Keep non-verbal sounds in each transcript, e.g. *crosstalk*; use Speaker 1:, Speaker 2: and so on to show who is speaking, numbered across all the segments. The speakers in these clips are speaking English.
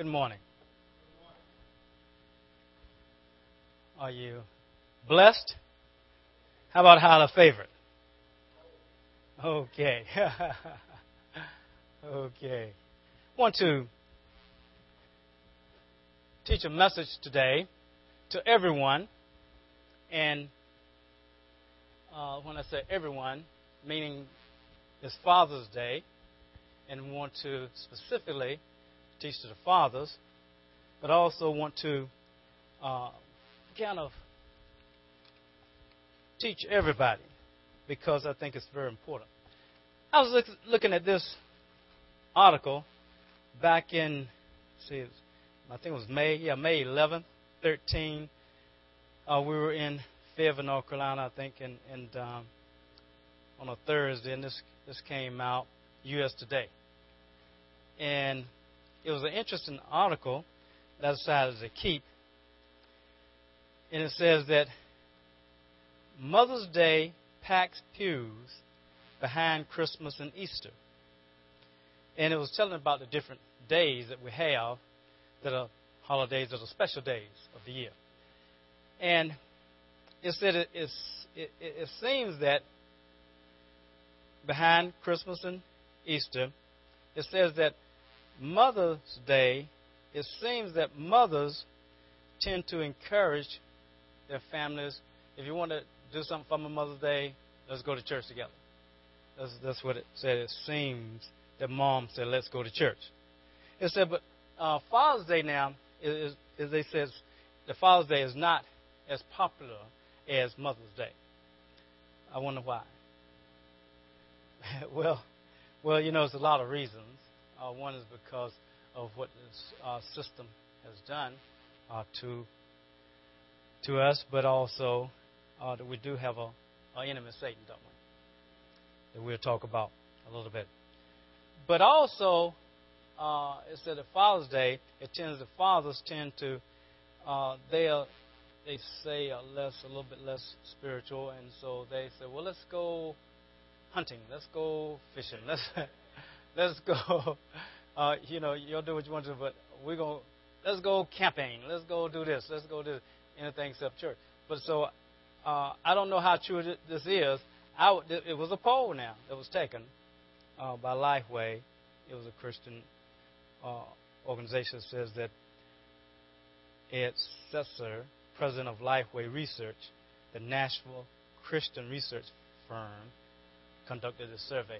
Speaker 1: Good morning. Are you blessed? How about highly favorite? Okay. *laughs* okay. Want to teach a message today to everyone. And uh, when I say everyone, meaning it's Father's Day, and want to specifically teach to the fathers, but I also want to uh, kind of teach everybody because I think it's very important. I was look, looking at this article back in, see, I think it was May, yeah, May 11th, 13. Uh, we were in Fayetteville, North Carolina, I think, and, and um, on a Thursday, and this this came out U.S. Today, and it was an interesting article that I decided to keep, and it says that Mother's Day packs pews behind Christmas and Easter. And it was telling about the different days that we have that are holidays, that are special days of the year. And it said it, it, it seems that behind Christmas and Easter, it says that Mother's Day, it seems that mothers tend to encourage their families. If you want to do something for Mother's Day, let's go to church together. That's, that's what it said. It seems that mom said, let's go to church. It said, but uh, Father's Day now, is, as they says, the Father's Day is not as popular as Mother's Day. I wonder why. *laughs* well, well, you know, there's a lot of reasons. Uh, one is because of what this uh, system has done uh, to to us, but also uh, that we do have a, a enemy, Satan, don't we? That we'll talk about a little bit. But also, uh, said that Father's Day, it tends the fathers tend to uh, they are they say are less a little bit less spiritual, and so they say, well, let's go hunting, let's go fishing, let's let's go. *laughs* Uh, you know, you'll do what you want to, but we're going. To, let's go camping. Let's go do this. Let's go do anything except church. But so uh, I don't know how true this is. I, it was a poll now that was taken uh, by Lifeway. It was a Christian uh, organization that says that Ed Stetzer, president of Lifeway Research, the Nashville Christian research firm, conducted a survey.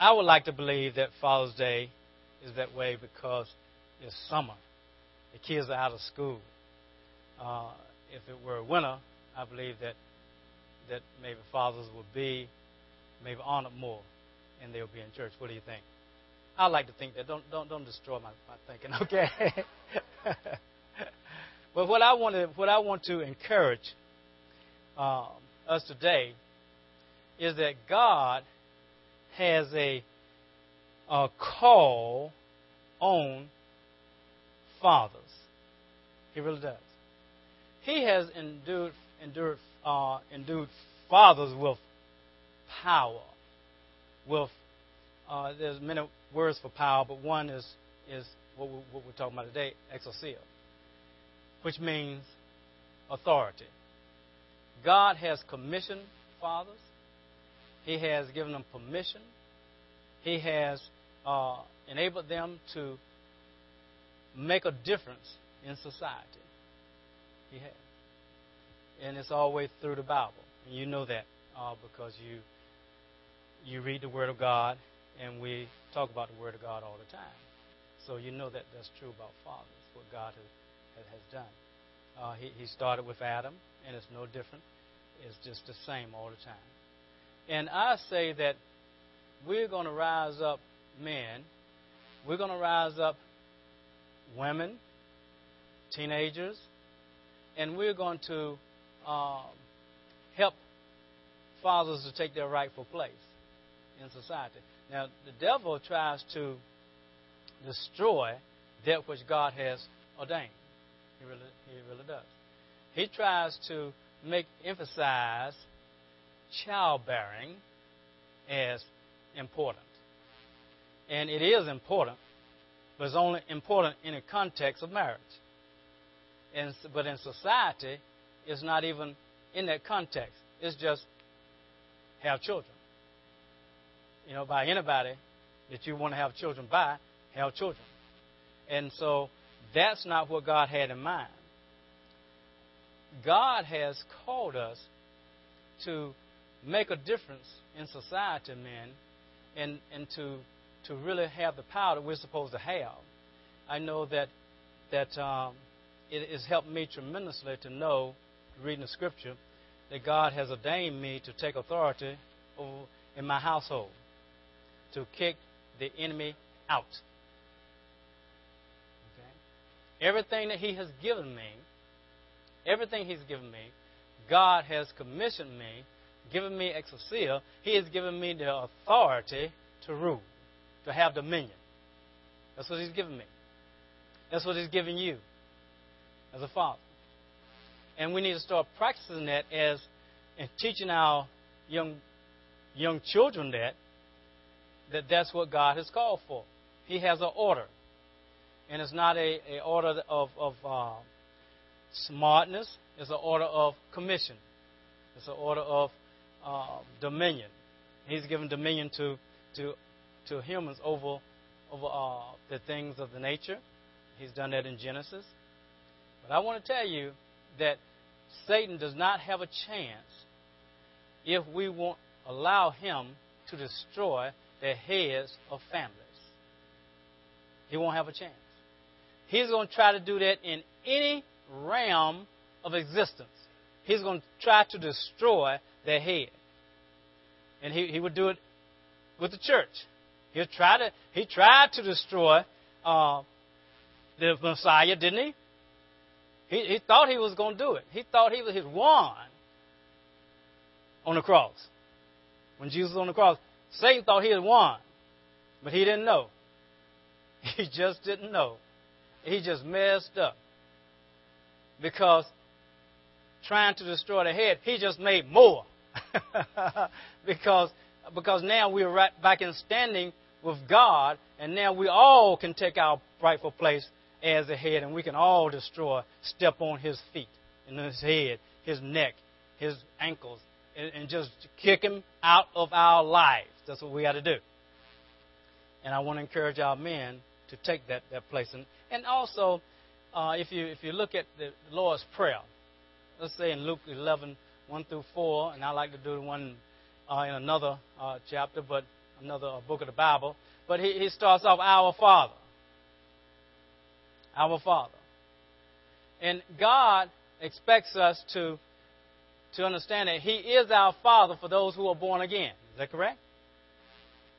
Speaker 1: I would like to believe that Father's Day is that way because it's summer. The kids are out of school. Uh, if it were winter, I believe that that maybe fathers would be maybe honored more and they'll be in church. What do you think? I like to think that. Don't don't don't destroy my, my thinking, *laughs* okay? *laughs* but what I want to what I want to encourage um, us today is that God has a, a call on fathers. He really does. He has endured endured, uh, endued fathers with power. With uh, there's many words for power, but one is is what, we, what we're talking about today, exousia, which means authority. God has commissioned fathers. He has given them permission. He has uh, enabled them to make a difference in society. He has and it's always through the Bible. And you know that uh, because you you read the Word of God, and we talk about the Word of God all the time. So you know that that's true about fathers, what God has, has done. Uh, he, he started with Adam, and it's no different. It's just the same all the time. And I say that we're going to rise up men, we're going to rise up women, teenagers, and we're going to um, help fathers to take their rightful place in society. Now, the devil tries to destroy that which God has ordained. He really, he really does. He tries to make emphasize childbearing as important. And it is important but it's only important in the context of marriage. And, but in society, it's not even in that context. It's just have children. You know, by anybody that you want to have children by, have children. And so that's not what God had in mind. God has called us to make a difference in society, men, and, and to, to really have the power that we're supposed to have. I know that, that um, it has helped me tremendously to know, reading the scripture, that God has ordained me to take authority over, in my household, to kick the enemy out. Okay? Everything that He has given me, everything He's given me, God has commissioned me, given me exousia. He has given me the authority to rule, to have dominion. That's what He's given me. That's what He's given you as a father. And we need to start practicing that as and teaching our young young children that that that's what God has called for. He has an order, and it's not a, a order of, of uh, smartness. It's an order of commission. It's an order of uh, dominion. He's given dominion to to to humans over over uh, the things of the nature. He's done that in Genesis. But I want to tell you that Satan does not have a chance if we won't allow him to destroy the heads of families. He won't have a chance. He's going to try to do that in any realm of existence. He's going to try to destroy their head. And he, he would do it with the church. He'll try to, he tried to destroy uh, the Messiah, didn't he? He, he thought he was going to do it. He thought he was his won on the cross. When Jesus was on the cross, Satan thought he had won, but he didn't know. *laughs* He just didn't know. He just messed up. Because trying to destroy the head, he just made more. *laughs* because, because now we're right back in standing with God, and now we all can take our rightful place as the head, and we can all destroy, step on his feet, and his head, his neck, his ankles, and, and just kick him out of our lives. That's what we got to do. And I want to encourage our men to take that, that place. And, and also, uh, if, you, if you look at the Lord's Prayer, let's say in Luke 11, 1 through 4, and I like to do one uh, in another uh, chapter, but another uh, book of the Bible. But he, he starts off, Our Father. Our Father. And God expects us to to understand that He is our Father for those who are born again. Is that correct?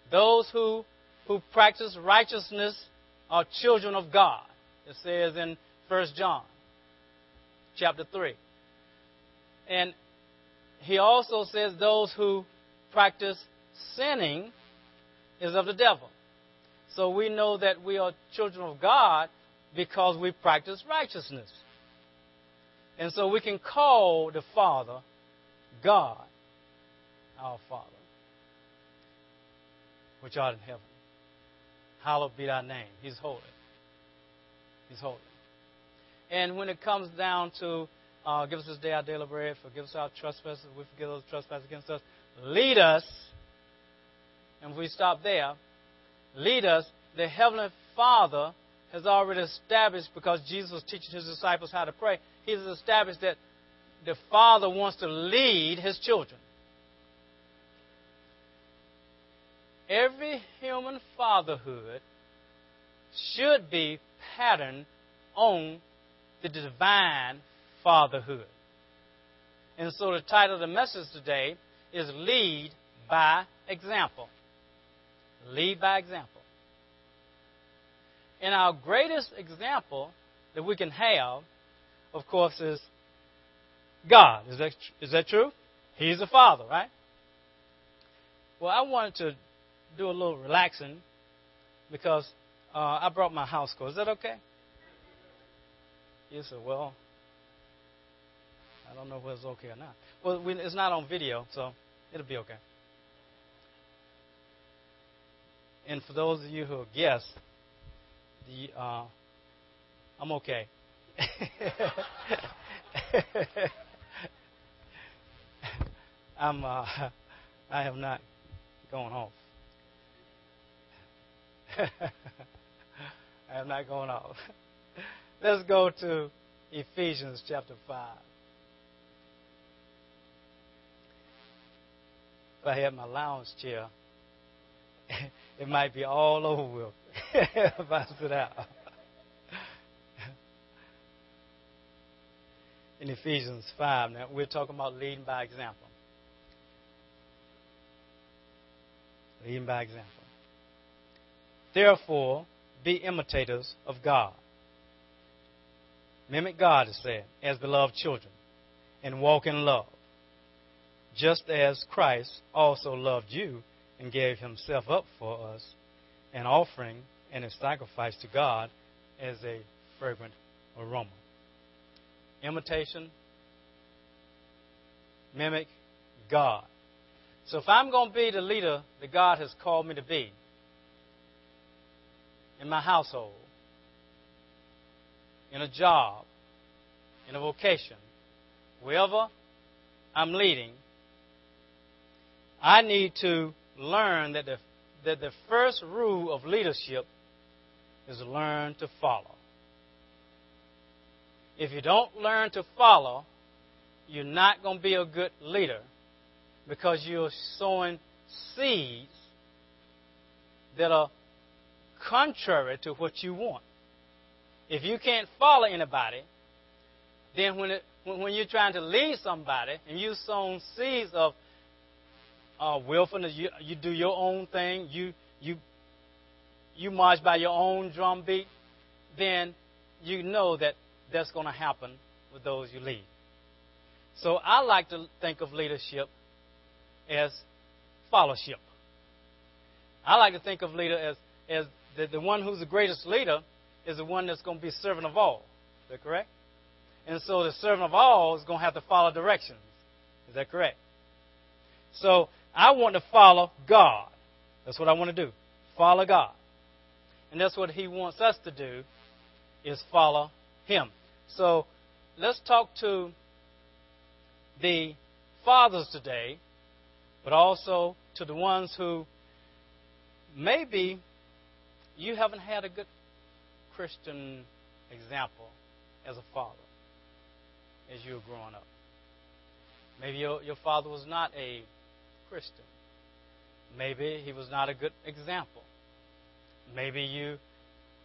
Speaker 1: Those who, who practice righteousness are children of God. It says in 1 John chapter 3. And he also says those who practice sinning is of the devil. So we know that we are children of God because we practice righteousness. And so we can call the Father God, our Father, which art in heaven. Hallowed be thy name. He's holy. He's holy. And when it comes down to uh, give us this day our daily bread, forgive us our trespasses, we forgive those trespasses against us, lead us, and if we stop there, lead us, the Heavenly Father has already established, because Jesus was teaching his disciples how to pray, he has established that the Father wants to lead his children. Every human fatherhood should be patterned on the divine fatherhood. And so the title of the message today is Lead by Example. Lead by Example. And our greatest example that we can have, of course, is God. Is that, is that true? He's the Father, right? Well, I wanted to do a little relaxing because uh, I brought my house coat. Is that okay? You said, well, I don't know if it's okay or not. Well, we, it's not on video, so it'll be okay. And for those of you who are guests, the, uh, I'm okay. *laughs* I'm, uh, I have not gone off. I am not going off. *laughs* *laughs* Let's go to Ephesians chapter 5. If I had my lounge chair, *laughs* it might be all over with *laughs* if I sit out. In Ephesians 5, now we're talking about leading by example. Leading by example. Therefore, be imitators of God. Mimic God, it said, as beloved children, and walk in love, just as Christ also loved you and gave himself up for us, an offering and a sacrifice to God as a fragrant aroma. Imitation, mimic God. So if I'm going to be the leader that God has called me to be, in my household, in a job, in a vocation, wherever I'm leading, I need to learn that the, that the first rule of leadership is learn to follow. If you don't learn to follow, you're not going to be a good leader because you're sowing seeds that are contrary to what you want. If you can't follow anybody, then when, it, when you're trying to lead somebody and you sow seeds of uh, willfulness, you, you do your own thing, you, you, you march by your own drum beat, then you know that that's going to happen with those you lead. So I like to think of leadership as fellowship. I like to think of leader as, as the, the one who's the greatest leader is the one that's going to be servant of all. Is that correct? And so the servant of all is going to have to follow directions. Is that correct? So I want to follow God. That's what I want to do. Follow God. And that's what he wants us to do is follow him. So let's talk to the fathers today, but also to the ones who maybe you haven't had a good Christian example as a father as you were growing up. Maybe your, your father was not a Christian. Maybe he was not a good example. Maybe you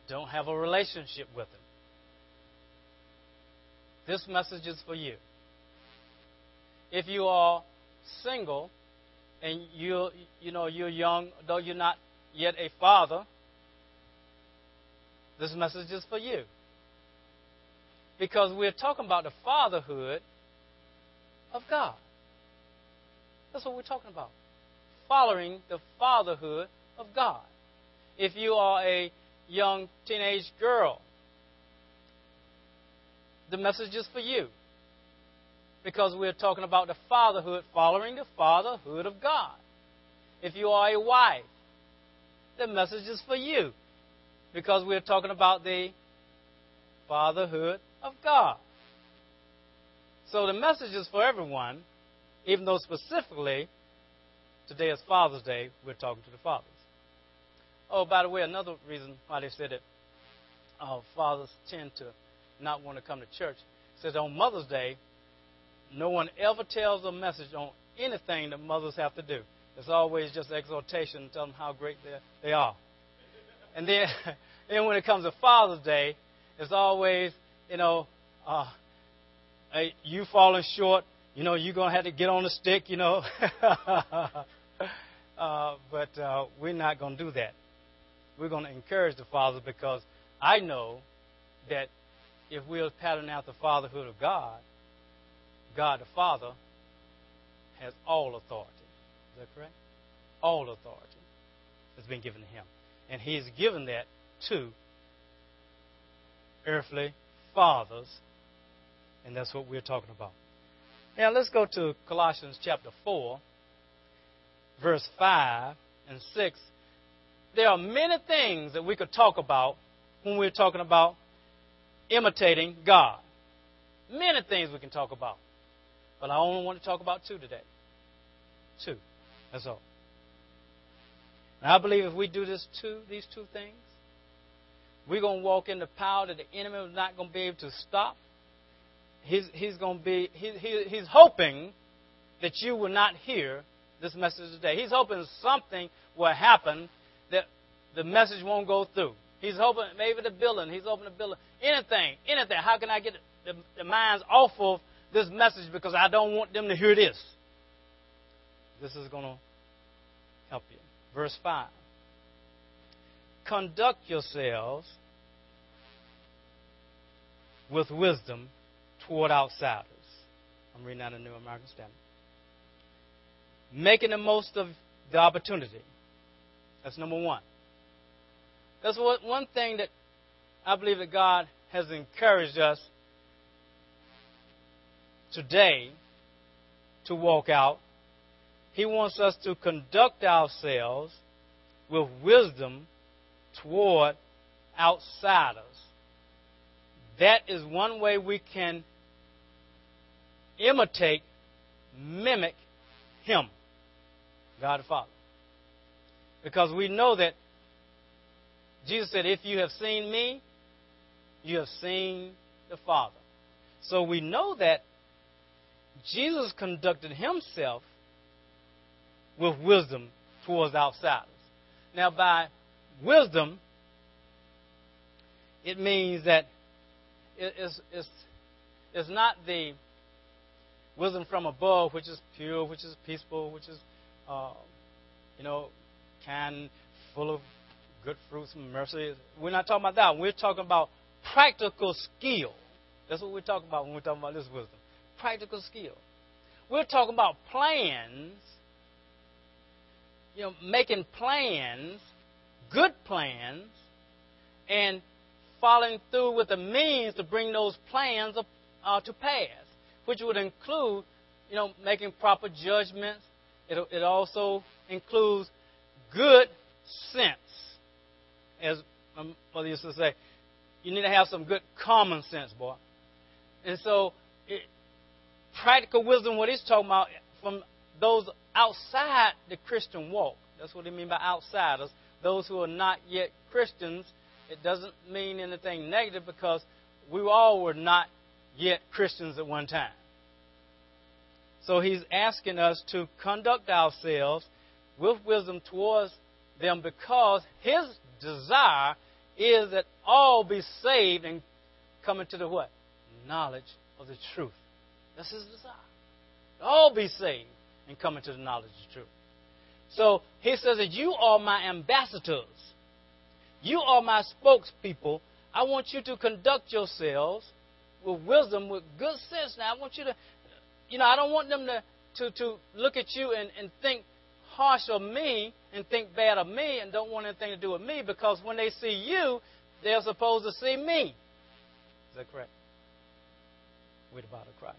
Speaker 1: don't have a relationship with him. This message is for you. If you are single and you you know you're young, though you're not yet a father, this message is for you. Because we're talking about the fatherhood of God. That's what we're talking about. Following the fatherhood of God. If you are a young teenage girl, the message is for you. Because we're talking about the fatherhood, following the fatherhood of God. If you are a wife, the message is for you because we're talking about the fatherhood of God. So the message is for everyone, even though specifically today is Father's Day, we're talking to the fathers. Oh, by the way, another reason why they said that uh, fathers tend to not want to come to church says on Mother's Day, no one ever tells a message on anything that mothers have to do. It's always just exhortation, tell them how great they are. And then, *laughs* then when it comes to Father's Day, it's always, you know, uh, you falling short. You know, you're going to have to get on the stick, you know. *laughs* uh, but uh, we're not going to do that. We're going to encourage the Father because I know that if we'll pattern out the fatherhood of God, God the Father has all authority. Is that correct? All authority has been given to him. And he's given that to earthly fathers. And that's what we're talking about. Now let's go to Colossians chapter 4, verse 5 and 6. There are many things that we could talk about when we're talking about imitating God. Many things we can talk about. But I only want to talk about two today. Two. That's all. And I believe if we do this two, these two things, we're going to walk in the power that the enemy is not going to be able to stop. He's, he's going to be, he, he, he's hoping that you will not hear this message today. He's hoping something will happen that the message won't go through. He's hoping maybe the building. He's hoping the building. Anything, anything. How can I get the, the minds off of this message because I don't want them to hear this? This is going to help you. Verse 5. Conduct yourselves with wisdom toward outsiders. I'm reading out a New American Standard. Making the most of the opportunity. That's number one. That's what, one thing that I believe that God has encouraged us today to walk out. He wants us to conduct ourselves with wisdom toward outsiders. That is one way we can imitate, mimic Him, God the Father. Because we know that Jesus said, If you have seen me, you have seen the Father. So we know that Jesus conducted himself with wisdom towards outsiders. Now, by wisdom, it means that it's, it's, it's not the wisdom from above, which is pure, which is peaceful, which is, uh, you know, kind, full of good fruits and mercy. We're not talking about that. We're talking about practical skill. That's what we're talking about when we're talking about this wisdom. Practical skill. We're talking about plans, you know, making plans, good plans, and following through with the means to bring those plans uh, to pass, which would include, you know, making proper judgments. It, it also includes good sense as my mother used to say, you need to have some good common sense, boy. And so, it, practical wisdom, what he's talking about from those outside the Christian walk. That's what he mean by outsiders. Those who are not yet Christians. It doesn't mean anything negative because we all were not yet Christians at one time. So he's asking us to conduct ourselves with wisdom towards them because his desire is that all be saved and come into the what? Knowledge of the truth. That's his desire. All be saved and come into the knowledge of the truth. So he says that you are my ambassadors. You are my spokespeople. I want you to conduct yourselves with wisdom, with good sense. Now, I want you to, you know, I don't want them to, to, to look at you and, and think harsh of me and think bad of me and don't want anything to do with me because when they see you, they're supposed to see me. Is that correct? With the body of Christ.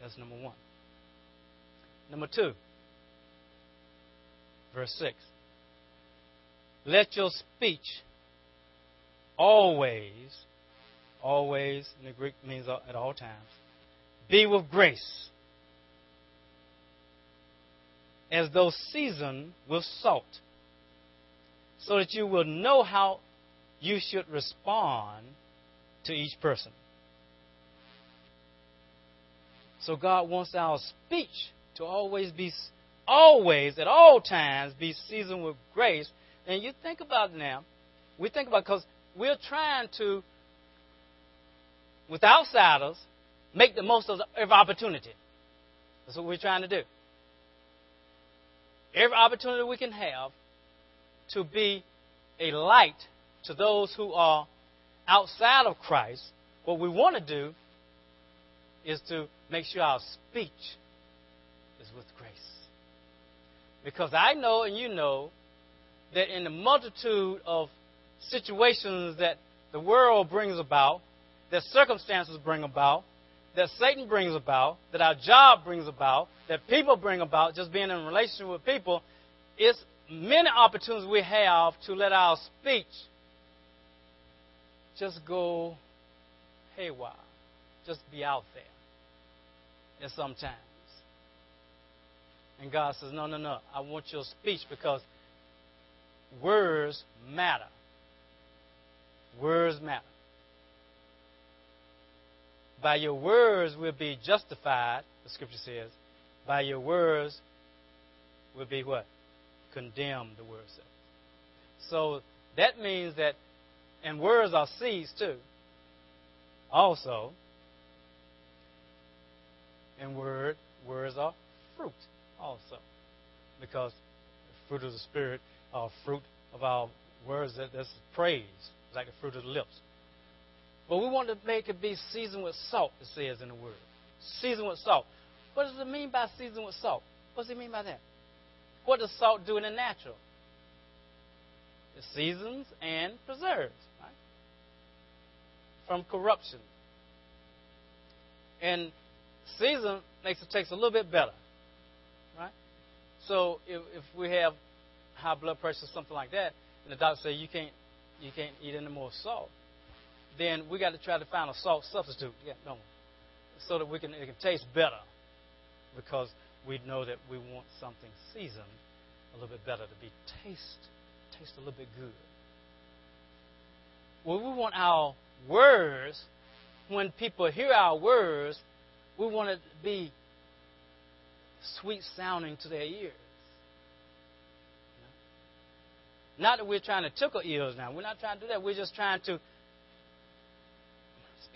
Speaker 1: That's number one. Number two, verse 6. Let your speech always, always in the Greek means at all times, be with grace as though seasoned with salt, so that you will know how you should respond to each person. So God wants our speech to always be, always, at all times, be seasoned with grace. And you think about now. We think about because we're trying to, with outsiders, make the most of every opportunity. That's what we're trying to do every opportunity we can have to be a light to those who are outside of Christ, what we want to do is to make sure our speech is with grace. Because I know and you know that in the multitude of situations that the world brings about, that circumstances bring about, that Satan brings about, that our job brings about, that people bring about, just being in relationship with people, it's many opportunities we have to let our speech just go haywire, just be out there. And sometimes. And God says, No, no, no. I want your speech because words matter. Words matter. By your words we'll be justified, the scripture says. By your words will be what? Condemned, the word says. So that means that, and words are seeds too. Also, and word, words are fruit also. Because the fruit of the Spirit are fruit of our words that, that's praise, like the fruit of the lips. But we want to make it be seasoned with salt, it says in the word. Seasoned with salt. What does it mean by seasoned with salt? What does it mean by that? What does salt do in the natural? It seasons and preserves, right? From corruption. And season makes it taste a little bit better, right? So if, if we have high blood pressure, something like that, and the doctor says you can't you can't eat any more salt, then we got to try to find a salt substitute. Yeah, no, so that we can it can taste better, because we know that we want something seasoned a little bit better to be taste taste a little bit good. Well, we want our words when people hear our words, we want it to be sweet sounding to their ears. Not that we're trying to tickle ears now. We're not trying to do that. We're just trying to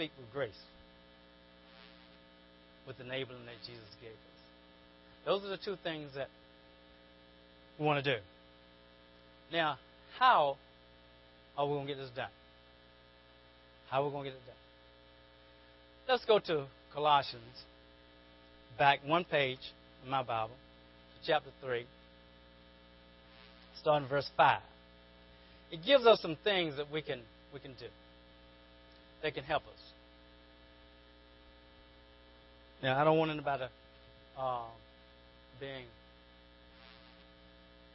Speaker 1: speak with grace, with the enabling that Jesus gave us. Those are the two things that we want to do. Now, how are we going to get this done? How are we going to get it done? Let's go to Colossians, back one page in my Bible, chapter 3, starting verse 5. It gives us some things that we can, we can do that can help us. Now, I don't want anybody uh, being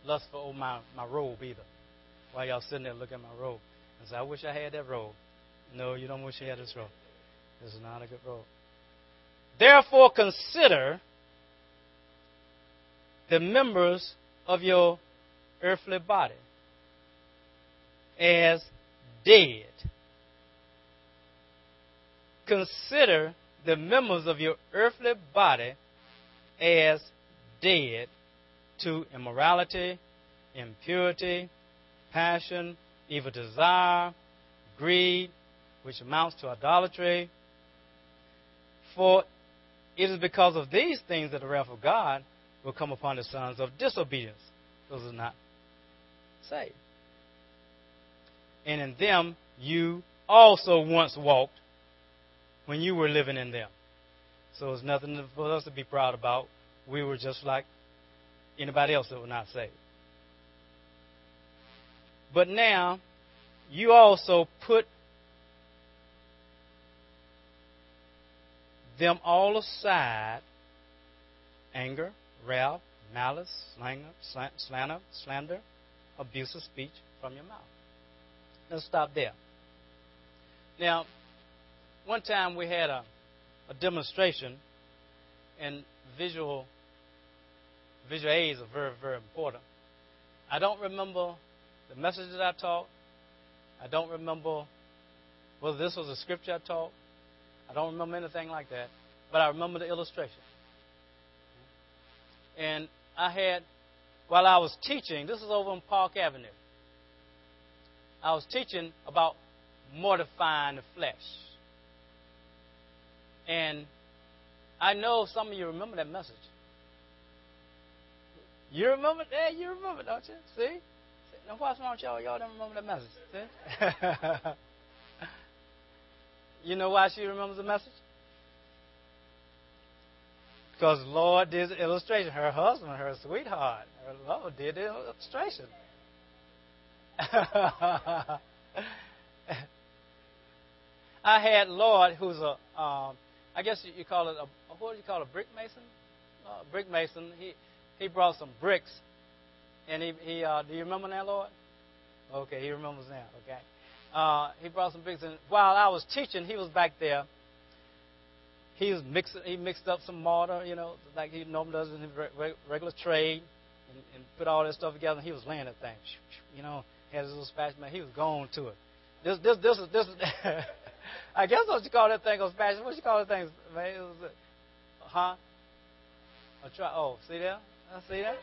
Speaker 1: lustful over my, my robe either. While y'all sitting there looking at my robe. And say, I wish I had that robe. No, you don't wish you had this robe. This is not a good robe. Therefore, consider the members of your earthly body as dead. Consider the members of your earthly body as dead to immorality, impurity, passion, evil desire, greed, which amounts to idolatry. For it is because of these things that the wrath of God will come upon the sons of disobedience. Those are not saved. And in them you also once walked when you were living in them. So it's nothing for us to be proud about. We were just like anybody else that were not saved. But now, you also put them all aside anger, wrath, malice, slander, slander, slander, abusive speech from your mouth. Let's stop there. Now, one time we had a, a demonstration, and visual visual aids are very, very important. I don't remember the message that I taught. I don't remember whether this was a scripture I taught. I don't remember anything like that. But I remember the illustration. And I had, while I was teaching, this is over on Park Avenue. I was teaching about mortifying the flesh. And I know some of you remember that message. You remember that? You remember, don't you? See? Now, what's wrong with y'all? Y'all don't remember the message. See? *laughs* you know why she remembers the message? Because Lord did the illustration. Her husband, her sweetheart, her lover did the illustration. *laughs* I had Lord, who's a, um, I guess you call it a, what do you call it, a brick mason? Uh, brick mason. He he brought some bricks, and he, he uh, do you remember that, Lord? Okay, he remembers now. Okay, uh, he brought some bricks, and while I was teaching, he was back there. He was mixing. He mixed up some mortar, you know, like he normally does in his regular trade, and, and put all that stuff together. And he was laying that thing, you know, had his little spatula. He was going to it. This, this, this is this. *laughs* *laughs* I guess what you call that thing on spatula. What you call that thing, huh? A try. Oh, see there? I see that.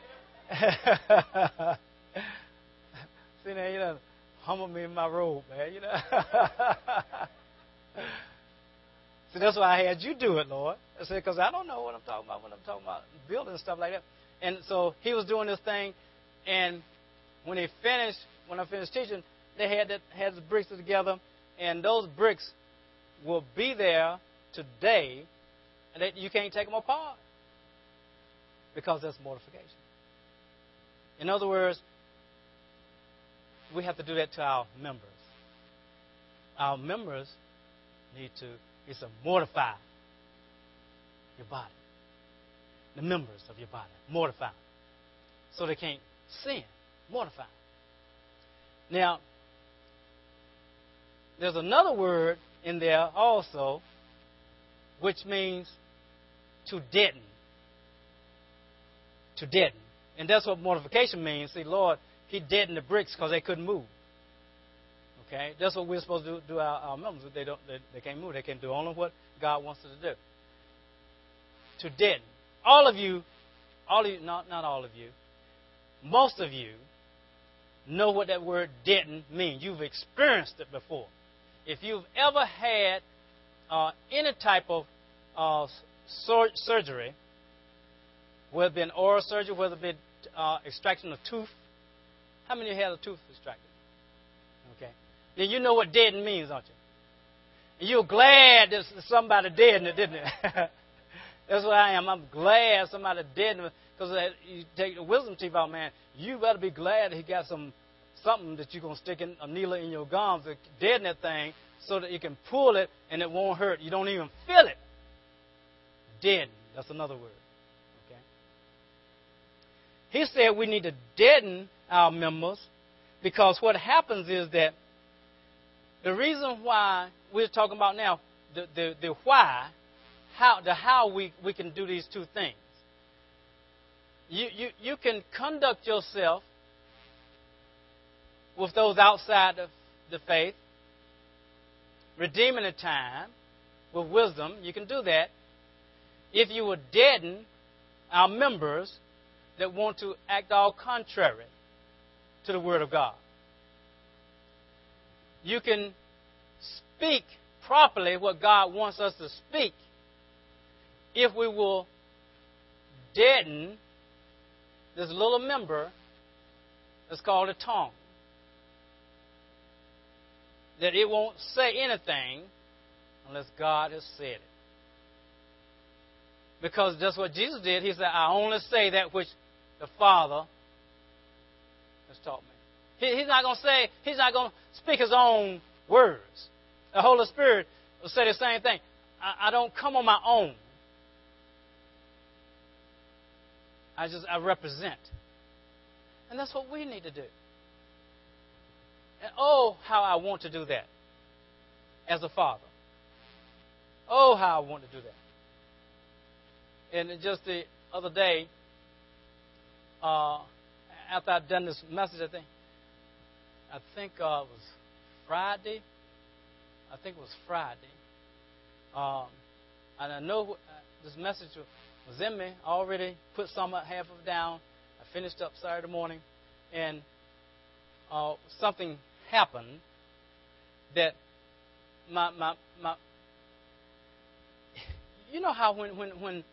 Speaker 1: *laughs* see there, you know humble me in my robe, man. You know. *laughs* See, that's why I had you do it, Lord. I said, because I don't know what I'm talking about when I'm talking about building stuff like that. And so he was doing this thing, and when he finished, when I finished teaching, they had that had the bricks together, and those bricks will be there today, and that you can't take them apart because that's mortification. In other words, we have to do that to our members. Our members need to, it's to mortify your body. The members of your body. Mortify. So they can't sin. Mortify. Now, there's another word in there also, which means to deaden. To deaden. And that's what mortification means. See, Lord, he deadened the bricks because they couldn't move. Okay, that's what we're supposed to do, do our, our members. They don't, they, they can't move. They can do only what God wants us to do. To deaden. All of you, all of you, not not all of you, most of you know what that word deaden means. You've experienced it before. If you've ever had uh, any type of uh, sur- surgery, whether it been oral surgery, whether it be uh, extraction of tooth, how many had a tooth extracted? Okay. Then you know what dead means, don't you? And you're glad that somebody dead, didn't it? *laughs* That's what I am. I'm glad somebody dead because you take the wisdom teeth out, man. You better be glad he got some something that you're gonna stick in a needle in your gums to deaden that thing so that you can pull it and it won't hurt. You don't even feel it. Dead. That's another word. Okay. He said we need to deaden our members because what happens is that the reason why we're talking about now, the, the, the why, how, the how we, we can do these two things. You, you, you can conduct yourself with those outside of the faith, redeeming the time with wisdom. You can do that. If you will deaden our members that want to act all contrary to the Word of God. You can speak properly what God wants us to speak if we will deaden this little member that's called a tongue. That it won't say anything unless God has said it. Because that's what Jesus did. He said, I only say that which the Father has taught me. He, he's not going to say, he's not going to speak his own words. The Holy Spirit will say the same thing. I, I don't come on my own. I just I represent. And that's what we need to do. And oh, how I want to do that as a father. Oh, how I want to do that. And just the other day, uh, after I'd done this message, I think, I think uh, it was Friday. I think it was Friday. Um, and I know uh, this message was in me. I already put some half of it down. I finished up Saturday morning, and uh, something happened that my my my. You know how when when when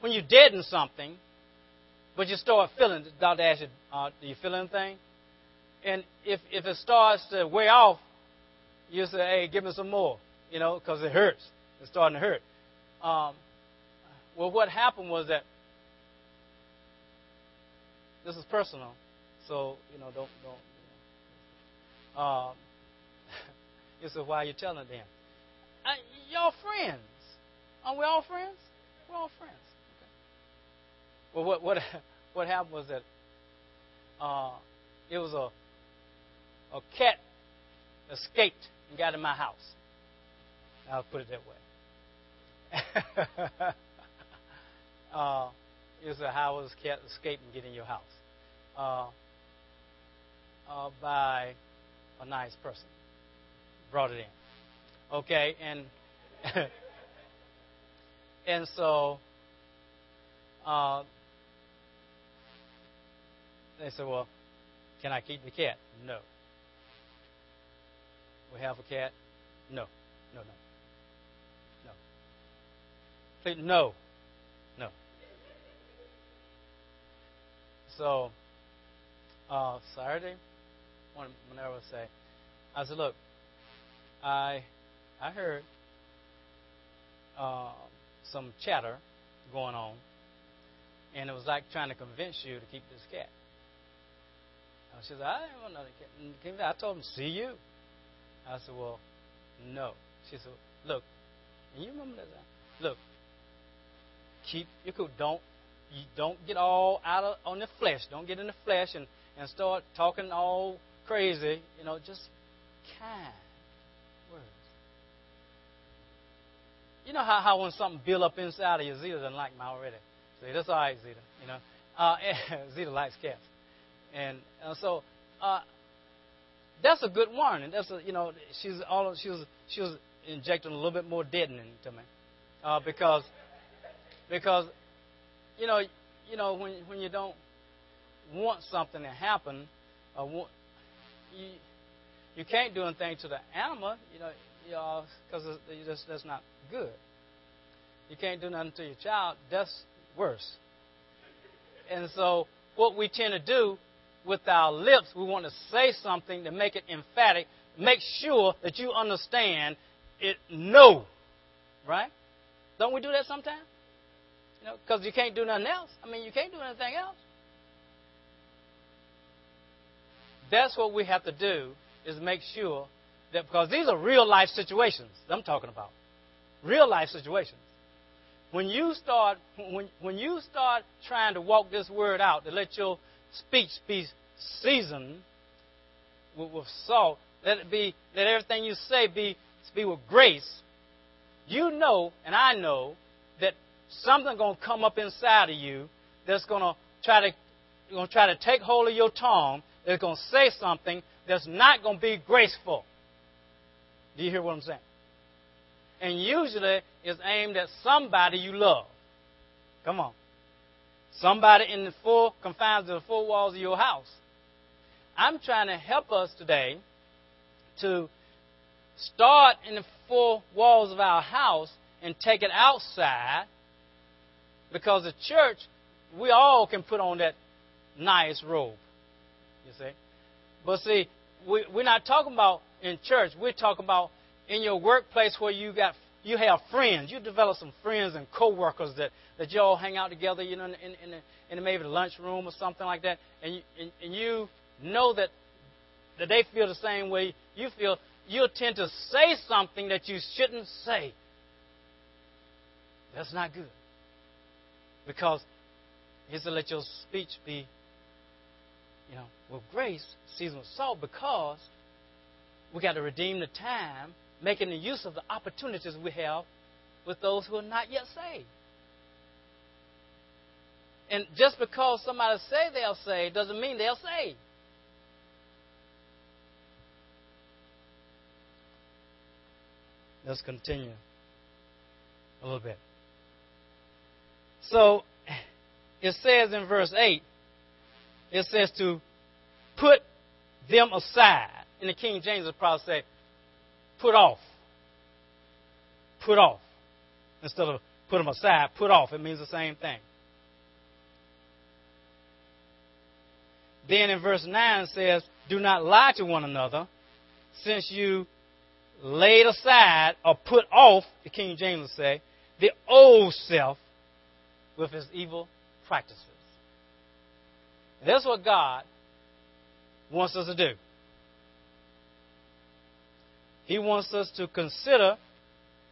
Speaker 1: when you're dead in something, but you start feeling, Dr. Asher, uh, do you feel anything? And if, if it starts to wear off, you say, hey, give me some more, you know, because it hurts. It's starting to hurt. Um, well, what happened was that this is personal, so you know, don't don't. Um, *laughs* you say, why are you telling them? I, y'all friends? Aren't we all friends? We're all friends. Well, what what *laughs* what happened was that uh, it was a a cat escaped and got in my house. I'll put it that way. *laughs* uh, is a how was cat escape and get in your house uh, uh, by a nice person. Brought it in. Okay, and *laughs* and so uh, they said, "Well, can I keep the cat?" No. We have a cat? No. No, no. No. Please, no. No. So, uh, Saturday, whenever I say, I said, look, I, I heard uh, some chatter going on, and it was like trying to convince you to keep this cat. And She said, I didn't want another cat. I told him, see you. I said, well, no. She said, look, you remember that? Look, keep your cool. Don't you don't get all out of on the flesh. Don't get in the flesh and, and start talking all crazy. You know, just kind words. You know how, how when something build up inside of you, Zeta doesn't like me already. See, that's all right, Zeta. You know, uh, *laughs* Zeta likes cats, and uh, so uh, that's a good warning. That's a, you know, she's all she was she was injecting a little bit more deadening to me, uh, because because you know you know when when you don't want something to happen, uh, you you can't do anything to the animal, you know, because you know, that's that's not good. You can't do nothing to your child. That's worse. And so what we tend to do with our lips, we want to say something to make it emphatic, make sure that you understand it no. Right? Don't we do that sometimes? You know, because you can't do nothing else. I mean, you can't do anything else. That's what we have to do is make sure that because these are real life situations I'm talking about. Real life situations. When you start when when you start trying to walk this word out to let your speech be seasoned with, with salt. Let it be, let everything you say be, be with grace. You know, and I know, that something's to come up inside of you that's to try to to try to take hold of your tongue. That's going to say something that's not going to be graceful. Do you hear what I'm saying? And usually it's aimed at somebody you love. Come on. Somebody in the full confines of the four walls of your house. I'm trying to help us today to start in the four walls of our house and take it outside because the church, we all can put on that nice robe. You see? But see, we, we're not talking about in church. We're talking about in your workplace where you got you have friends. You develop some friends and coworkers that, that you all hang out together, you know, in, in, in, in maybe the lunchroom or something like that. And you, and, and you know that, that they feel the same way you feel. You'll tend to say something that you shouldn't say. That's not good. Because he said, let your speech be, you know, with grace, seasoned with salt, because we got to redeem the time making the use of the opportunities we have with those who are not yet saved. And just because somebody say they're saved doesn't mean they're saved. Let's continue a little bit. So it says in verse 8, it says to put them aside. In the King James, it probably say put off. Put off. Instead of put them aside, put off. It means the same thing. Then in verse 9 says, Do not lie to one another, since you laid aside or put off, the King James will say, the old self with his evil practices. That's what God wants us to do. He wants us to consider.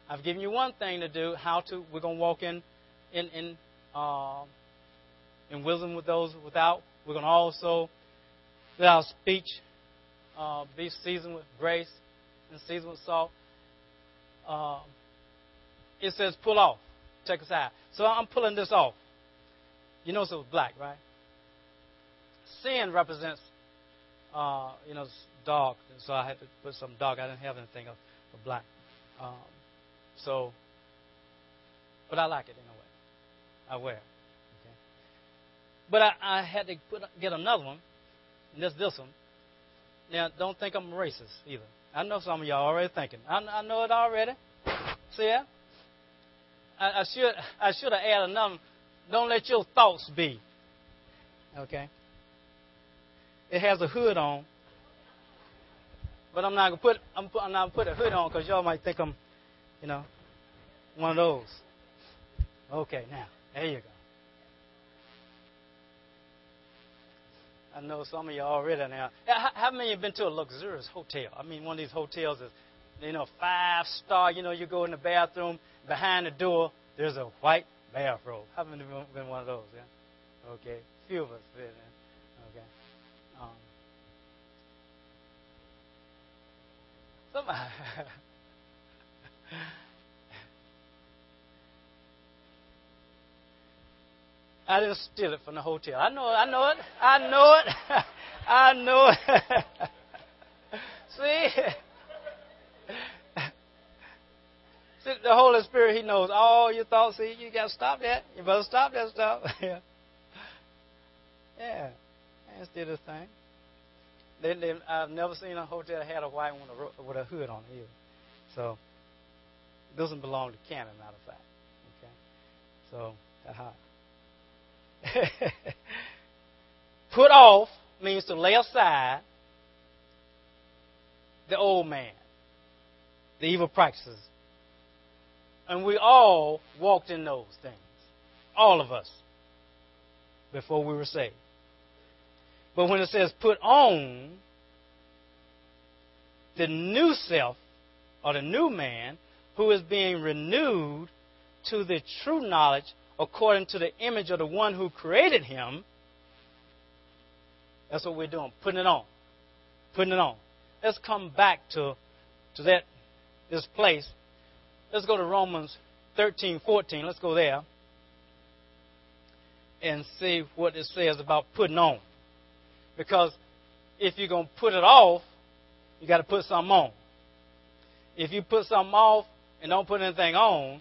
Speaker 1: I've given you one thing to do. How to? We're to walk in in in uh, in wisdom with those without. We're to also let our speech uh, be seasoned with grace and seasoned with salt. Um, it says pull off. Check this out. So I'm pulling this off. You notice it was black, right? Sin represents, uh, you know, dark, so I had to put some dog. I didn't have anything of, of black. Um, so, but I like it in a way. I wear it. Okay? But I, I had to put, get another one, and that's this one. Now, don't think I'm racist either. I know some of y'all already thinking. I, I know it already. See? I, I should I should have added another. Don't let your thoughts be. Okay. It has a hood on, but I'm not gonna put I'm, put, I'm not gonna put a hood on because y'all might think I'm, you know, one of those. Okay, now there you go. I know some of you already now. How, many have been to a luxurious hotel? I mean, one of these hotels is, you know, five star. You know, you go in the bathroom, behind the door, there's a white bathrobe. How many have been one of those? Yeah. Okay. Few of us been there. Okay. Um, I didn't steal it from the hotel. I know it. I know it. I know it. *laughs* I know it. *laughs* See? *laughs* See? The Holy Spirit, He knows all your thoughts. See, you got to stop that. You better stop that stuff. yeah. Yeah. I steal this thing. They, they, I've never seen a hotel that had a white one with a hood on it either. So, it doesn't belong to Cannon, matter of fact. Okay? So. *laughs* Put off means to lay aside the old man, the evil practices. And we all walked in those things. All of us. Before we were saved. But when it says put on the new self or the new man who is being renewed to the true knowledge according to the image of the one who created him. That's what we're doing, putting it on. Putting it on. Let's come back to, to that this place. Let's go to Romans 13, 14. Let's go there and see what it says about putting on. Because if you're going to put it off, you got to put something on. If you put something off and don't put anything on,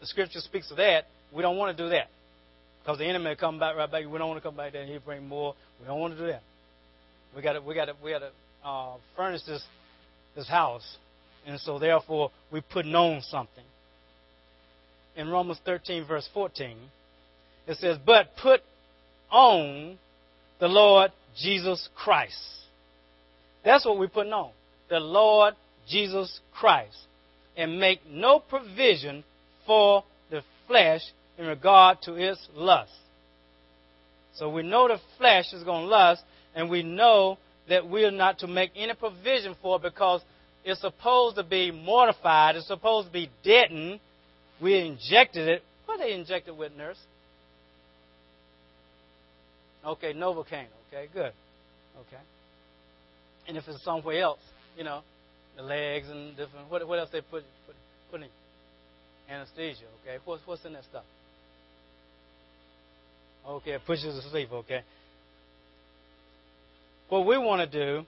Speaker 1: the scripture speaks of that, we don't want to do that. Because the enemy will come back right back. We don't want to come back there and he'll bring more. We don't want to do that. We got to, we got to, we got to uh, furnish this, this house. And so therefore, we're putting on something. In Romans 13, verse 14, it says, But put on the Lord Jesus Christ. That's what we're putting on. The Lord Jesus Christ. And make no provision for the flesh in regard to its lust. So we know the flesh is going to lust, and we know that we are not to make any provision for it because it's supposed to be mortified, it's supposed to be deadened. We injected it. What they injected with, nurse? Okay, Novocaine. Okay, good. Okay. And if it's somewhere else, you know, the legs and different, what, what else they put, put, put in? Anesthesia, okay? What's, what's in that stuff? Okay, it pushes to sleep, okay? What we want to do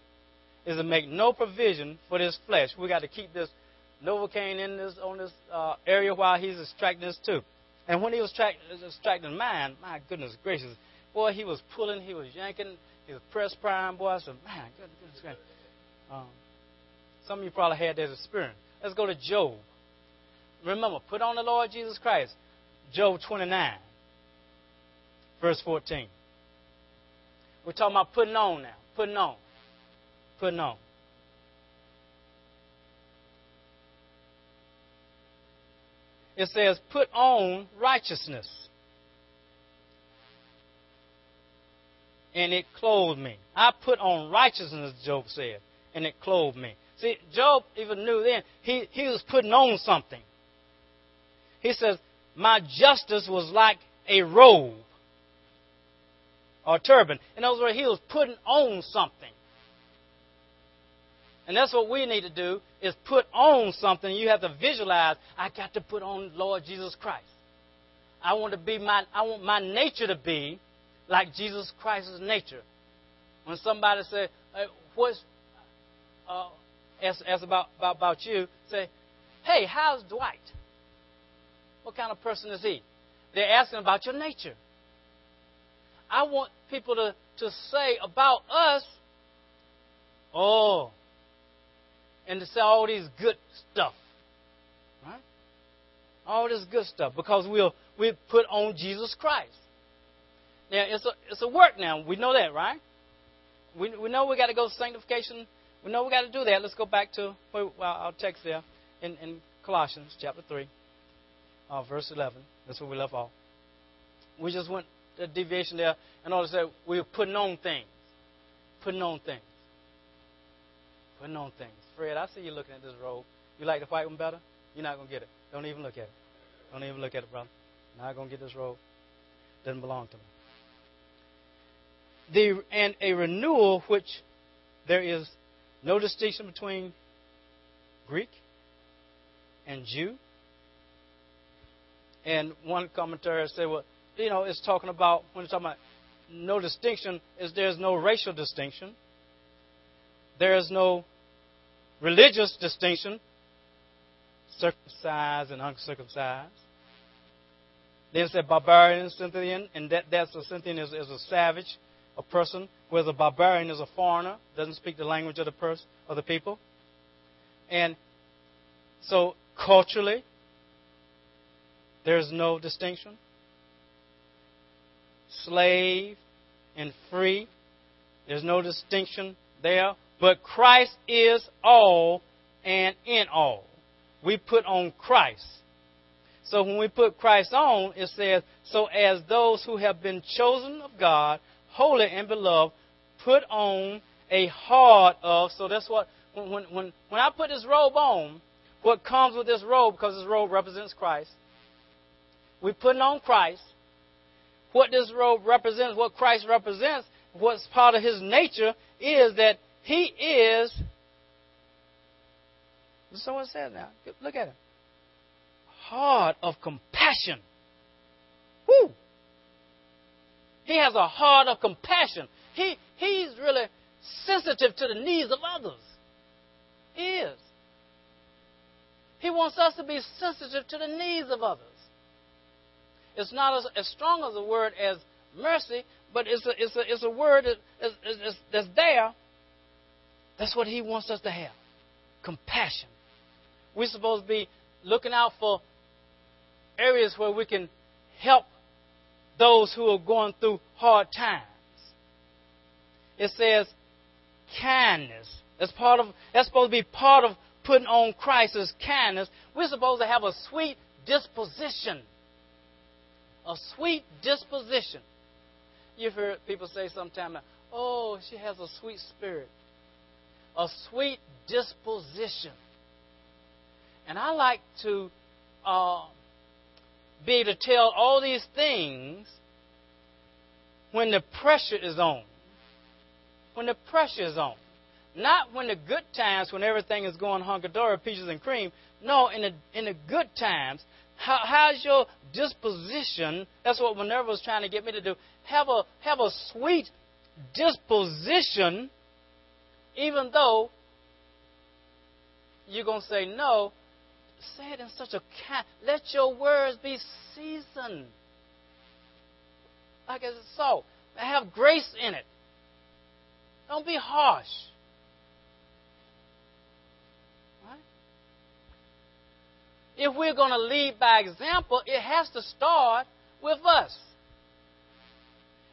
Speaker 1: is to make no provision for this flesh. We got to keep this Novocaine in this on this uh, area while he's extracting this too. And when he was extracting mine, my goodness gracious, boy, he was pulling, he was yanking, he was press prime, boy. I said, man, goodness gracious. Um, some of you probably had that experience. Let's go to Job. Remember, put on the Lord Jesus Christ. Job 29, verse 14. We're talking about putting on now. Putting on. Putting on. It says, put on righteousness. And it clothed me. I put on righteousness, Job said, and it clothed me. See, Job even knew then he, he was putting on something. He says, My justice was like a robe or turban. In other words, he was putting on something. And that's what we need to do is put on something. You have to visualize, I got to put on Lord Jesus Christ. I want to be my I want my nature to be like Jesus Christ's nature. When somebody say, hey, what's uh, ask, ask about, about about you, say, Hey, how's Dwight? What kind of person is he? They're asking about your nature. I want people to, to say about us, oh, and to say all these good stuff. Right? All this good stuff. Because we'll we put on Jesus Christ. Now it's a it's a work now. We know that, right? We we know we got to go sanctification. We know we got to do that. Let's go back to well, our text there in, in Colossians chapter three, uh, verse eleven. That's where we left off. We just went a deviation there in order to say we're putting on things, putting on things, putting on things. Fred, I see you looking at this robe. You like the white one better? You're not gonna get it. Don't even look at it. Don't even look at it, brother. Not gonna get this robe. Doesn't belong to me. The and a renewal which there is no distinction between Greek and Jew. And one commentator said, well, you know, it's talking about when it's talking about no distinction, is there's no racial distinction. There is no religious distinction, circumcised and uncircumcised. Then it said barbarian, Scythian, and that, that's a Scythian is, is a savage, a person, whereas a barbarian is a foreigner, doesn't speak the language of the person of the people. And so culturally, there's no distinction. Slave and free, there's no distinction there. But Christ is all and in all. We put on Christ. So when we put Christ on, it says, So as those who have been chosen of God, holy and beloved, put on a heart of. So that's what, when, when, when I put this robe on, what comes with this robe, because this robe represents Christ, we're putting on Christ. What this robe represents, what Christ represents, what's part of his nature is that he is. Someone said now. Look at him. Heart of compassion. Woo! He has a heart of compassion. He, he's really sensitive to the needs of others. He is. He wants us to be sensitive to the needs of others. It's not as, as strong as a word as mercy, but it's a, it's a, it's a word that's there that's what He wants us to have compassion. We're supposed to be looking out for areas where we can help those who are going through hard times. It says kindness. That's part of that's supposed to be part of putting on Christ's kindness. We're supposed to have a sweet disposition. A sweet disposition. You've heard people say sometimes, oh, she has a sweet spirit a sweet disposition. And I like to uh, be able to tell all these things when the pressure is on. When the pressure is on. Not when the good times, when everything is going hunky dory, peaches and cream. No, in the, in the good times, how, how's your disposition? That's what Minerva was trying to get me to do. Have a, have a sweet disposition even though you're going to say no, say it in such a kind. Let your words be seasoned. Like it's salt. Have grace in it. Don't be harsh. Right? If we're going to lead by example, it has to start with us.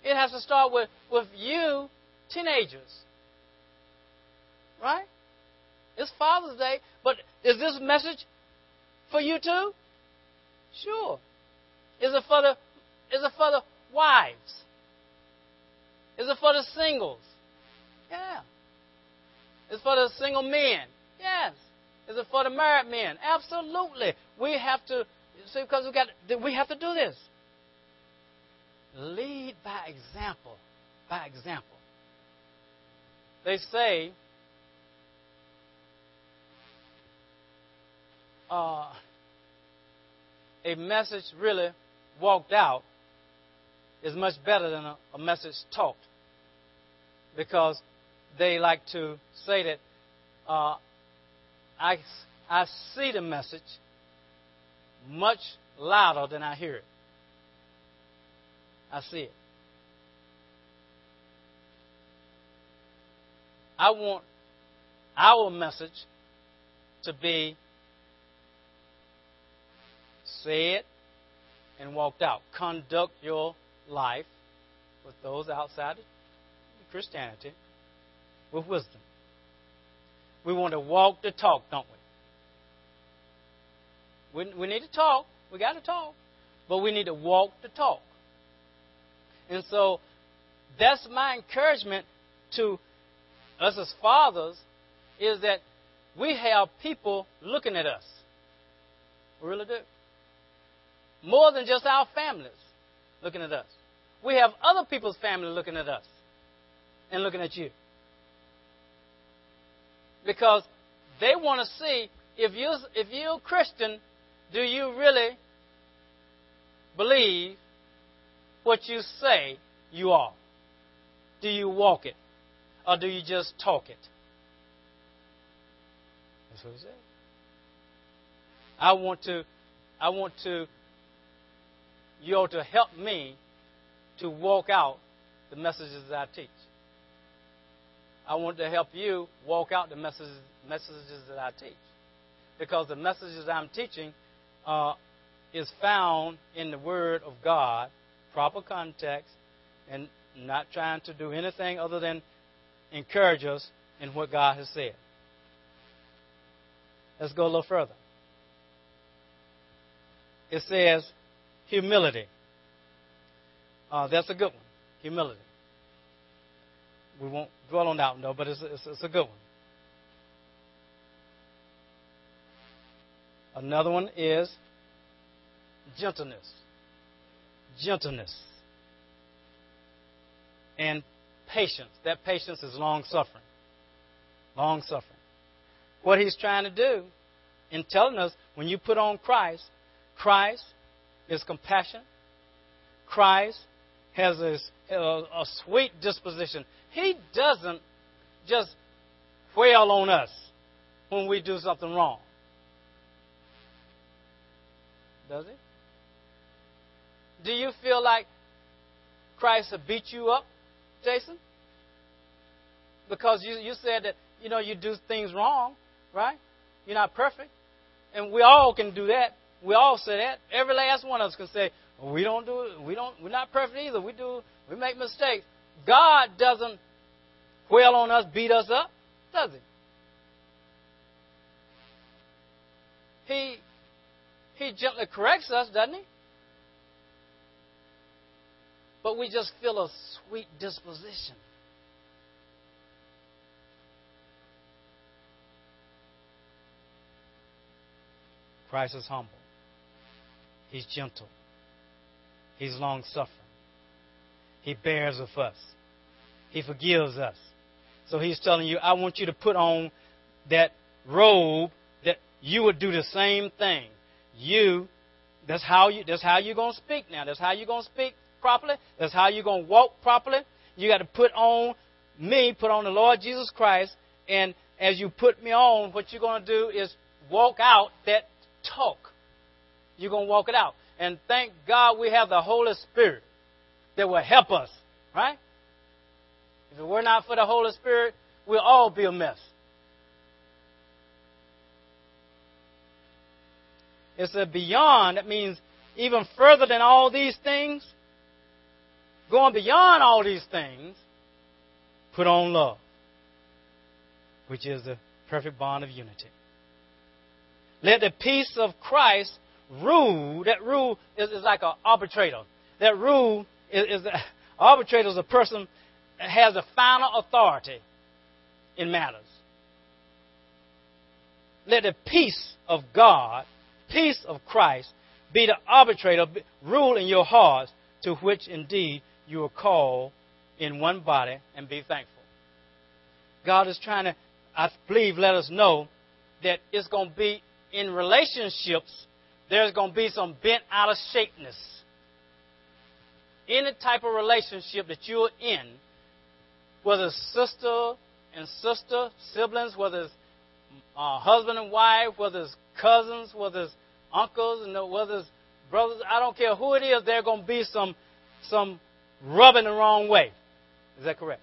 Speaker 1: It has to start with, with you, teenagers. Right? It's Father's Day, but is this message for you too? Sure. Is it for the is it for the wives? Is it for the singles? Yeah. Is it for the single men? Yes. Is it for the married men? Absolutely. We have to see because we got we have to do this. Lead by example. By example. They say uh, a message really walked out is much better than a, a message taught. Because they like to say that uh, I, I see the message much louder than I hear it. I see it. I want our message to be said and walked out. Conduct your life with those outside of Christianity with wisdom. We want to walk the talk, don't we? We, we need to talk. We got to talk. But we need to walk the talk. And so that's my encouragement to us as fathers is that we have people looking at us. We really do. More than just our families looking at us. We have other people's family looking at us and looking at you. Because they want to see if you if you're Christian, do you really believe what you say you are? Do you walk it? Or do you just talk it? That's what he said. I want to I want to you ought to help me to walk out the messages that I teach. I want to help you walk out the messages, messages that I teach. Because the messages I'm teaching uh, is found in the Word of God, proper context, and not trying to do anything other than encourage us in what God has said. Let's go a little further. It says humility. Uh, that's a good one. Humility. We won't dwell on that though, but it's, it's, it's a good one. Another one is gentleness. Gentleness. And patience. That patience is long suffering. Long suffering. What he's trying to do in telling us when you put on Christ, Christ is compassion. Christ has a, a, a sweet disposition. He doesn't just wail on us when we do something wrong. Does he? Do you feel like Christ have beat you up, Jason? Because you, you said that, you know, you do things wrong, right? You're not perfect. And we all can do that. We all say that. Every last one of us can say, well, we don't do it. We don't. We're not perfect either. We do. We make mistakes. God doesn't wail on us, beat us up, does he? He he gently corrects us, doesn't he? But we just feel a sweet disposition. Christ is humble. He's gentle. He's long suffering. He bears with us. He forgives us. So he's telling you, I want you to put on that robe that you would do the same thing. You, that's how you that's how you're gonna speak now. That's how you're gonna speak properly. That's how you're gonna walk properly. You got to put on me, put on the Lord Jesus Christ, and as you put me on, what you're gonna do is walk out that talk. You're gonna walk it out. And thank God we have the Holy Spirit that will help us, right? If it were not for the Holy Spirit, we'll all be a mess. It's a beyond, that means even further than all these things, going beyond all these things, put on love, which is the perfect bond of unity. Let the peace of Christ rule, that rule is, is like an arbitrator. That rule is, is *laughs* arbitrator is a person that has a final authority in matters. Let the peace of God, peace of Christ, be the arbitrator, rule in your hearts, to which indeed you are called in one body, and be thankful. God is trying to, I believe, let us know that it's going to be in relationships, there's going to be some bent out of shapeness. Any type of relationship that you're in, whether it's sister and sister, siblings, whether it's uh, husband and wife, whether it's cousins, whether it's uncles, and whether it's brothers, I don't care who it is, there's going to be some, some rubbing the wrong way. Is that correct?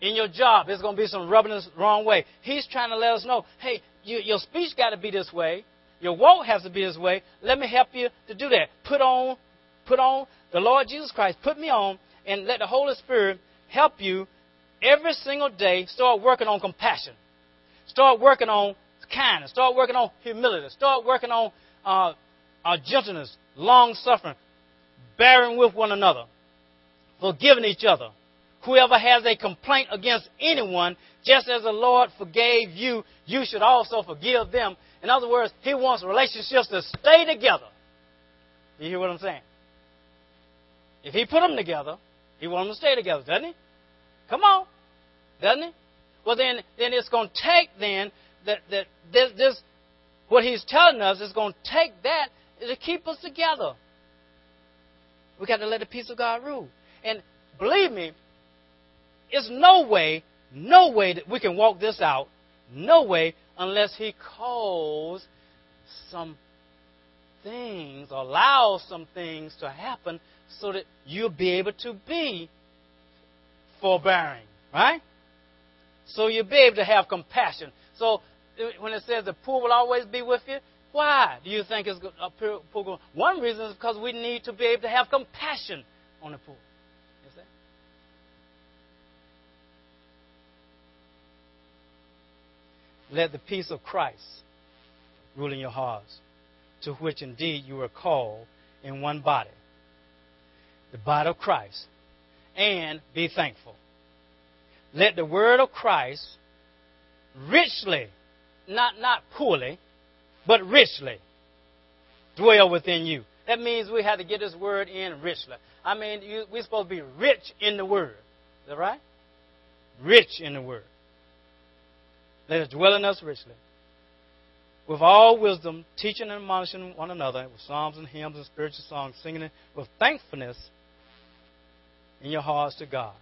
Speaker 1: In your job, there's going to be some rubbing the wrong way. He's trying to let us know, hey, you, your speech got to be this way. Your walk has to be His way. Let me help you to do that. Put on, put on the Lord Jesus Christ. Put me on, and let the Holy Spirit help you every single day. Start working on compassion. Start working on kindness. Start working on humility. Start working on uh, uh, gentleness, long suffering, bearing with one another, forgiving each other. Whoever has a complaint against anyone, just as the Lord forgave you, you should also forgive them. In other words, He wants relationships to stay together. You hear what I'm saying? If He put them together, He wants them to stay together, doesn't He? Come on, doesn't He? Well, then, then it's going to take then that that this, this what He's telling us is going to take that to keep us together. We got to let the peace of God rule. And believe me, it's no way, no way that we can walk this out. No way unless He calls some things, allows some things to happen so that you'll be able to be forbearing, right? So you'll be able to have compassion. So uh, when it says the poor will always be with you, why do you think it's a poor? One reason is because we need to be able to have compassion on the poor. Let the peace of Christ rule in your hearts, to which indeed you were called in one body, the body of Christ, and be thankful. Let the word of Christ richly, not, not poorly, but richly dwell within you. That means we have to get this word in richly. I mean, you, we're supposed to be rich in the word. Is that right? Rich in the word. Let us dwell in us richly. With all wisdom, teaching and admonishing one another with psalms and hymns and spiritual songs, singing it with thankfulness in your hearts to God.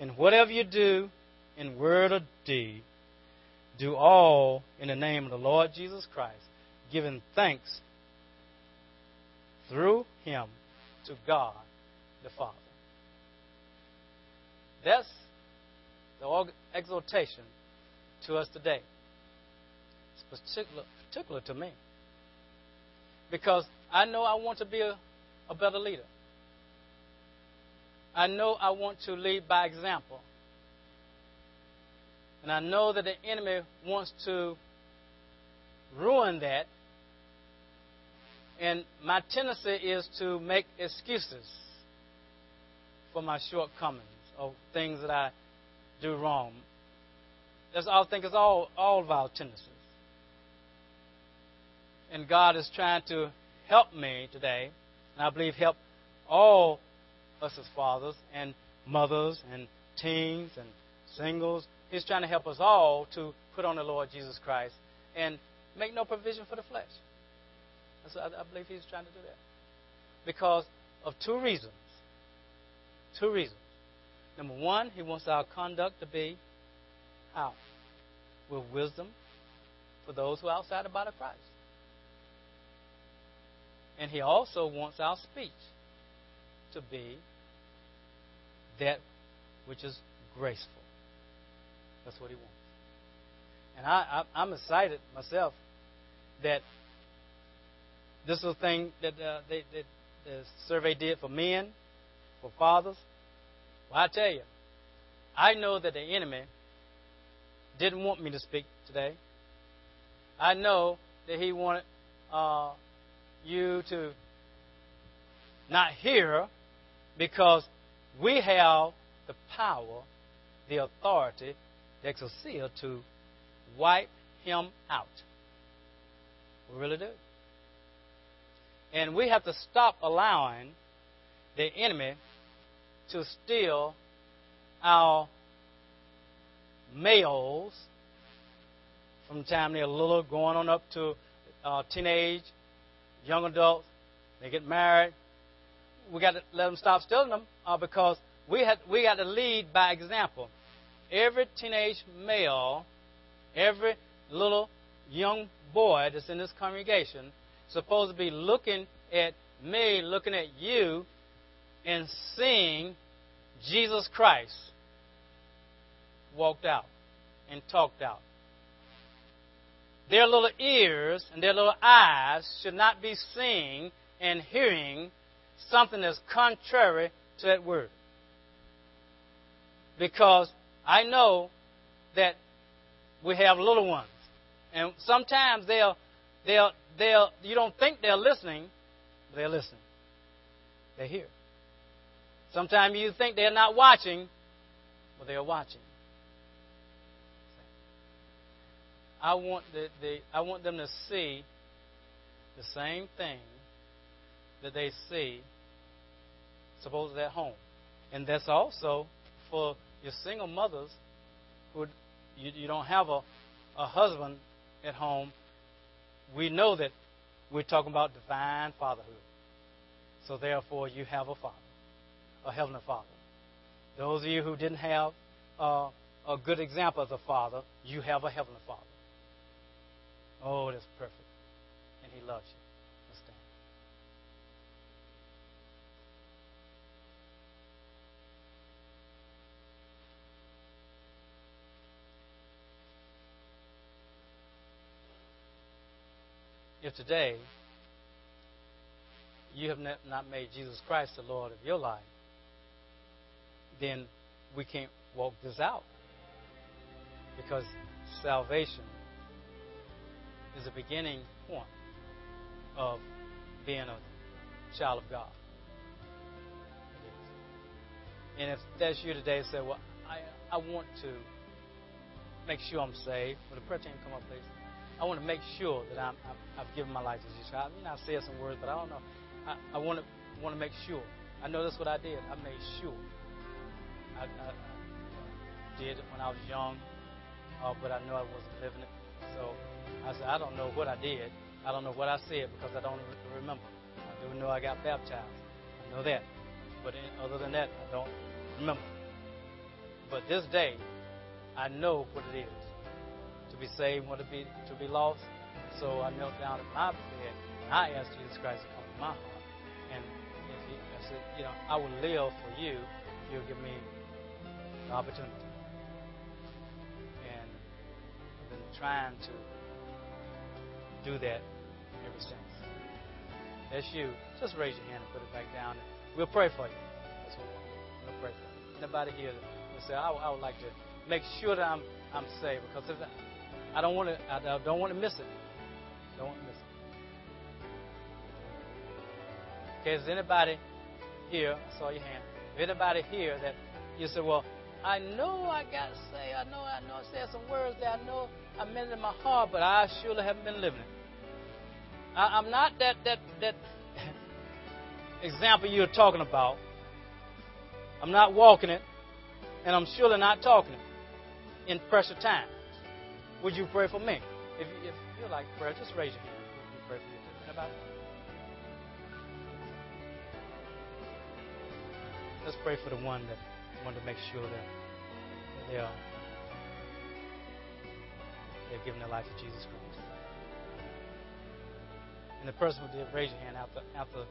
Speaker 1: And whatever you do in word or deed, do all in the name of the Lord Jesus Christ, giving thanks through him to God the Father. That's the exhortation to us today. It's particular, particular to me. Because I know I want to be a, a better leader. I know I want to lead by example. And I know that the enemy wants to ruin that. And my tendency is to make excuses for my shortcomings or things that I do wrong. That's I think it's all all of our tendencies. And God is trying to help me today, and I believe help all us as fathers and mothers and teens and singles. He's trying to help us all to put on the Lord Jesus Christ and make no provision for the flesh. and I, I believe he's trying to do that. Because of two reasons. Two reasons. Number one, he wants our conduct to be how? with wisdom for those who are outside the body of Christ. And he also wants our speech to be that which is graceful. That's what he wants. And I, am excited myself that this is a thing that uh, they, that the survey did for men, for fathers. Well, I tell you, I know that the enemy didn't want me to speak today. I know that he wanted uh, you to not hear because we have the power, the authority, the exousia to wipe him out. We really do. And we have to stop allowing the enemy to steal our males, from the time they're little, going on up to uh, teenage, young adults. They get married. We got to let them stop stealing them uh, because we had we got to lead by example. Every teenage male, every little young boy that's in this congregation, supposed to be looking at me, looking at you, and seeing Jesus Christ walked out and talked out. Their little ears and their little eyes should not be seeing and hearing something that's contrary to that word. Because I know that we have little ones. And sometimes they'll, they'll, they'll, you don't think they're listening, but they're listening. They hear. Sometimes you think they're not watching, but they're watching. I want, the, the, I want them to see the same thing that they see, supposedly at home. And that's also for your single mothers who you, you don't have a, a husband at home. We know that we're talking about divine fatherhood. So therefore, you have a father, a heavenly father. Those of you who didn't have uh, a good example of a father, you have a heavenly father. Oh, that's perfect. And He loves you. Let's stand. If today you have not made Jesus Christ the Lord of your life, then we can't walk this out. Because salvation is the beginning point of being a child of God. And if that's you today, say, well, I, I want to make sure I'm saved. Will the prayer team come up, please? I want to make sure that I'm, i have given my life to Jesus. I mean, I said some words, but I don't know. I, I want to want to make sure. I know that's what I did. I made sure. I, I, I did it when I was young, uh, but I know I wasn't living it. So I said, I don't know what I did. I don't know what I said because I don't even remember. I do know I got baptized. I know that. But other than that, I don't remember. But this day, I know what it is to be saved, what to be to be lost. So I knelt down at my bed and I asked Jesus Christ to come to my heart. And he, I said, you know, I will live for you. You'll give me the opportunity. And I've been trying to do that ever since. That's you. Just raise your hand and put it back down. We'll pray for you. That's what we'll pray for you. Anybody here that say, I, I would like to make sure that I'm I'm saved because if I, I don't want to I, I don't want to miss it. Don't want to miss it. Okay, is anybody here? I saw your hand. If anybody here that you say, well, I know I got saved. I know I know I said some words that I know I meant in my heart, but I surely haven't been living it. I, am not that that that example you're talking about. I'm not walking it, and I'm surely not talking it in pressure times. Would you pray for me? If, if you like prayer, just raise your hand. We pray for you. Anybody? Let's pray for the one that wanted to make sure that, that they are they've given their life to Jesus Christ. And the person who did raise your hand after after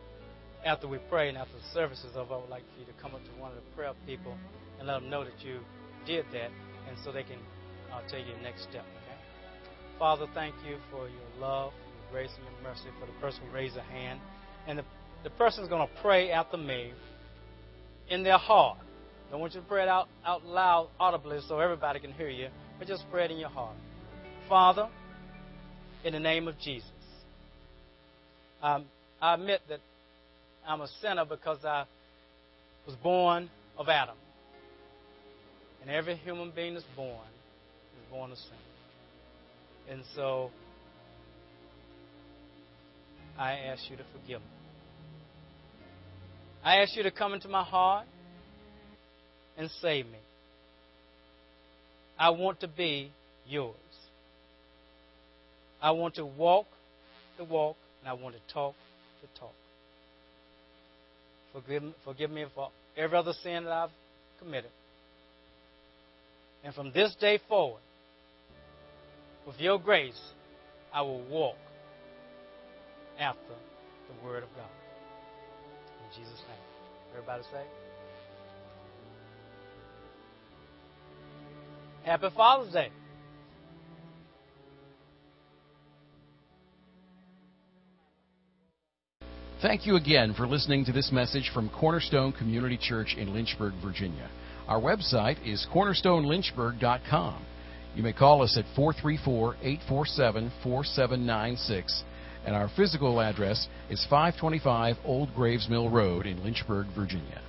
Speaker 1: after we pray and after the service is over, I would like for you to come up to one of the prayer people and let them know that you did that, and so they can uh, you the next step. Okay? Father, thank you for your love, your grace, and your mercy for the person who raised a hand, and the the person is going to pray after me in their heart. Don't want you to pray it out, out loud, audibly, so everybody can hear you, but just pray it in your heart. Father, in the name of Jesus, um, I admit that I'm a sinner because I was born of Adam. And every human being that's born is born a sinner. And so I ask you to forgive me. I ask you to come into my heart and save me. I want to be yours. I want to walk the walk, and I want to talk the talk. Forgive, forgive me for every other sin that I've committed. And from this day forward, with your grace, I will walk after the Word of God. In Jesus' name. Everybody say, Happy Father's Day.
Speaker 2: Thank you again for listening to this message from Cornerstone Community Church in Lynchburg, Virginia. Our website is cornerstonelynchburg.com. You may call us at 434 847 4796, and our physical address is 525 Old Graves Mill Road in Lynchburg, Virginia.